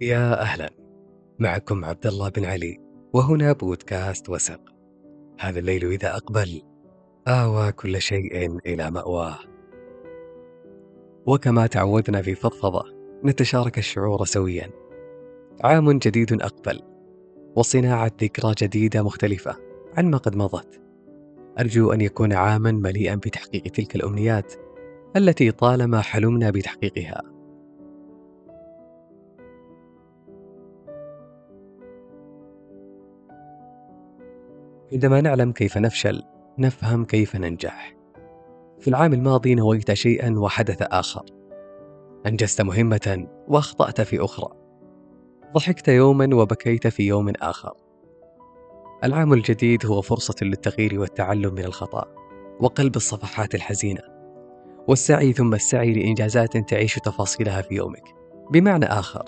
يا أهلا. معكم عبد الله بن علي وهنا بودكاست وسق. هذا الليل إذا أقبل آوى كل شيء إلى مأواه. وكما تعودنا في فضفضة نتشارك الشعور سويا. عام جديد أقبل وصناعة ذكرى جديدة مختلفة عن ما قد مضت. أرجو أن يكون عاما مليئا بتحقيق تلك الأمنيات التي طالما حلمنا بتحقيقها. عندما نعلم كيف نفشل نفهم كيف ننجح. في العام الماضي نويت شيئا وحدث آخر. أنجزت مهمة وأخطأت في أخرى. ضحكت يوما وبكيت في يوم آخر. العام الجديد هو فرصة للتغيير والتعلم من الخطأ وقلب الصفحات الحزينة. والسعي ثم السعي لإنجازات تعيش تفاصيلها في يومك. بمعنى آخر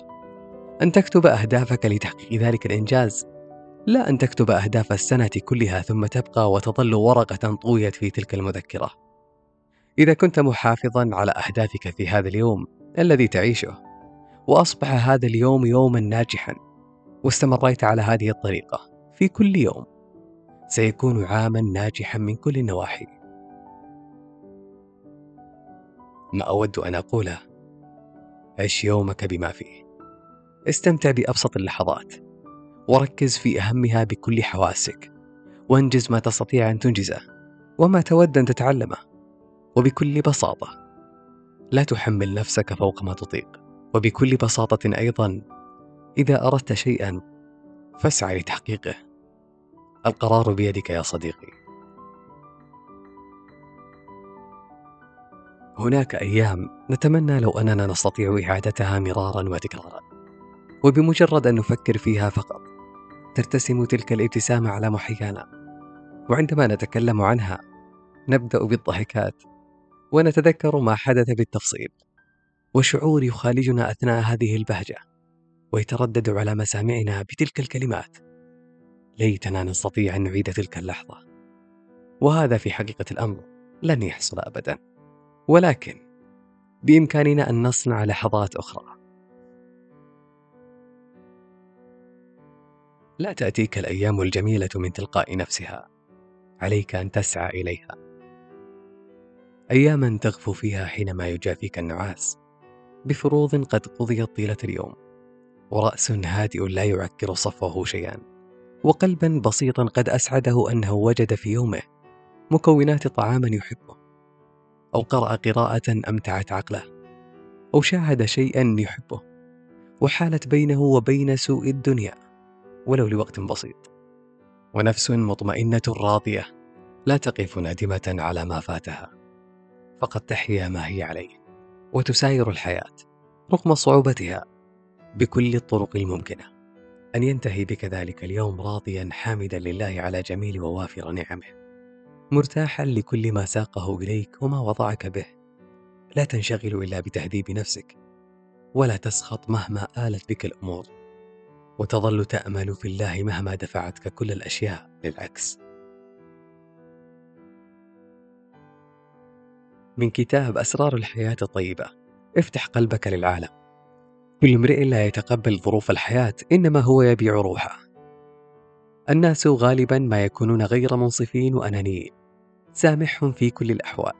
أن تكتب أهدافك لتحقيق ذلك الإنجاز لا أن تكتب أهداف السنة كلها ثم تبقى وتظل ورقة طويت في تلك المذكرة. إذا كنت محافظا على أهدافك في هذا اليوم الذي تعيشه، وأصبح هذا اليوم يوما ناجحا، واستمريت على هذه الطريقة في كل يوم، سيكون عاما ناجحا من كل النواحي. ما أود أن أقوله: عش يومك بما فيه. استمتع بأبسط اللحظات. وركز في أهمها بكل حواسك. وانجز ما تستطيع أن تنجزه وما تود أن تتعلمه وبكل بساطة. لا تحمل نفسك فوق ما تطيق وبكل بساطة أيضا إذا أردت شيئا فاسعى لتحقيقه. القرار بيدك يا صديقي. هناك أيام نتمنى لو أننا نستطيع إعادتها مرارا وتكرارا. وبمجرد أن نفكر فيها فقط ترتسم تلك الابتسامة على محيانا. وعندما نتكلم عنها نبدأ بالضحكات ونتذكر ما حدث بالتفصيل. وشعور يخالجنا أثناء هذه البهجة ويتردد على مسامعنا بتلك الكلمات. ليتنا نستطيع أن نعيد تلك اللحظة. وهذا في حقيقة الأمر لن يحصل أبدا. ولكن بإمكاننا أن نصنع لحظات أخرى. لا تأتيك الأيام الجميلة من تلقاء نفسها. عليك أن تسعى إليها. أياما تغفو فيها حينما يجافيك النعاس. بفروض قد قضيت طيلة اليوم. ورأس هادئ لا يعكر صفوه شيئا. وقلبا بسيطا قد أسعده أنه وجد في يومه. مكونات طعاما يحبه. أو قرأ قراءة أمتعت عقله. أو شاهد شيئا يحبه. وحالت بينه وبين سوء الدنيا. ولو لوقت بسيط. ونفس مطمئنة راضية لا تقف نادمة على ما فاتها. فقد تحيا ما هي عليه وتساير الحياة رغم صعوبتها بكل الطرق الممكنة. أن ينتهي بك ذلك اليوم راضيا حامدا لله على جميل ووافر نعمه. مرتاحا لكل ما ساقه إليك وما وضعك به. لا تنشغل إلا بتهذيب نفسك. ولا تسخط مهما آلت بك الأمور. وتظل تأمل في الله مهما دفعتك كل الأشياء للعكس. من كتاب أسرار الحياة الطيبة افتح قلبك للعالم. كل امرئ لا يتقبل ظروف الحياة إنما هو يبيع روحه. الناس غالبا ما يكونون غير منصفين وأنانيين. سامحهم في كل الأحوال.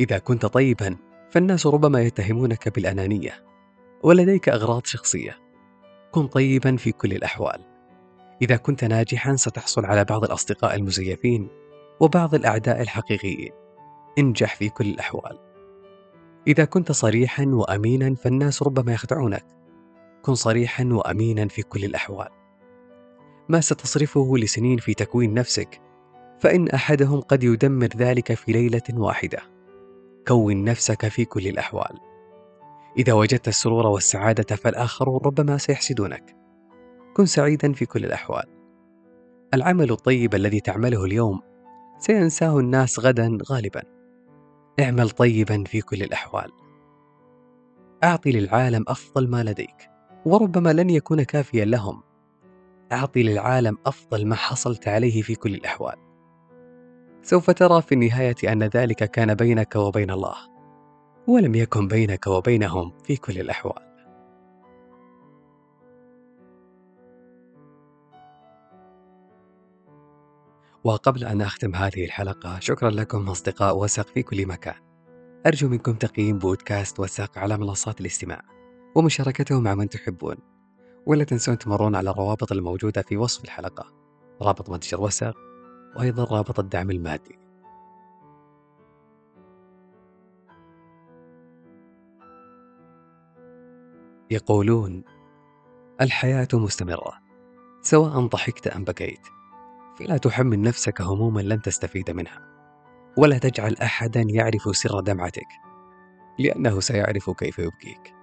إذا كنت طيبا فالناس ربما يتهمونك بالأنانية ولديك أغراض شخصية كن طيبا في كل الأحوال. إذا كنت ناجحا ستحصل على بعض الأصدقاء المزيفين وبعض الأعداء الحقيقيين. انجح في كل الأحوال. إذا كنت صريحا وأمينا فالناس ربما يخدعونك. كن صريحا وأمينا في كل الأحوال. ما ستصرفه لسنين في تكوين نفسك فإن أحدهم قد يدمر ذلك في ليلة واحدة. كون نفسك في كل الأحوال. إذا وجدت السرور والسعادة فالآخرون ربما سيحسدونك. كن سعيدا في كل الأحوال. العمل الطيب الذي تعمله اليوم سينساه الناس غدا غالبا. اعمل طيبا في كل الأحوال. أعطي للعالم أفضل ما لديك، وربما لن يكون كافيا لهم. أعطي للعالم أفضل ما حصلت عليه في كل الأحوال. سوف ترى في النهاية أن ذلك كان بينك وبين الله. ولم يكن بينك وبينهم في كل الأحوال. وقبل أن أختم هذه الحلقة شكرا لكم أصدقاء وسق في كل مكان. أرجو منكم تقييم بودكاست وسق على منصات الاستماع ومشاركته مع من تحبون. ولا تنسون تمرون على الروابط الموجودة في وصف الحلقة. رابط متجر وسق وأيضا رابط الدعم المادي. يقولون الحياة مستمرة سواء ضحكت أم بكيت فلا تحمل نفسك هموما لن تستفيد منها ولا تجعل أحدا يعرف سر دمعتك لأنه سيعرف كيف يبكيك.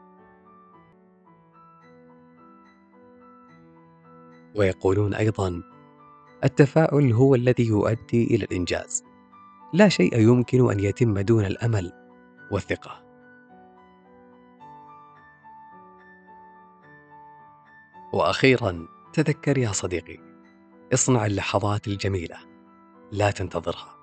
ويقولون أيضا التفاؤل هو الذي يؤدي إلى الإنجاز لا شيء يمكن أن يتم دون الأمل والثقة. وأخيرا تذكر يا صديقي اصنع اللحظات الجميلة لا تنتظرها.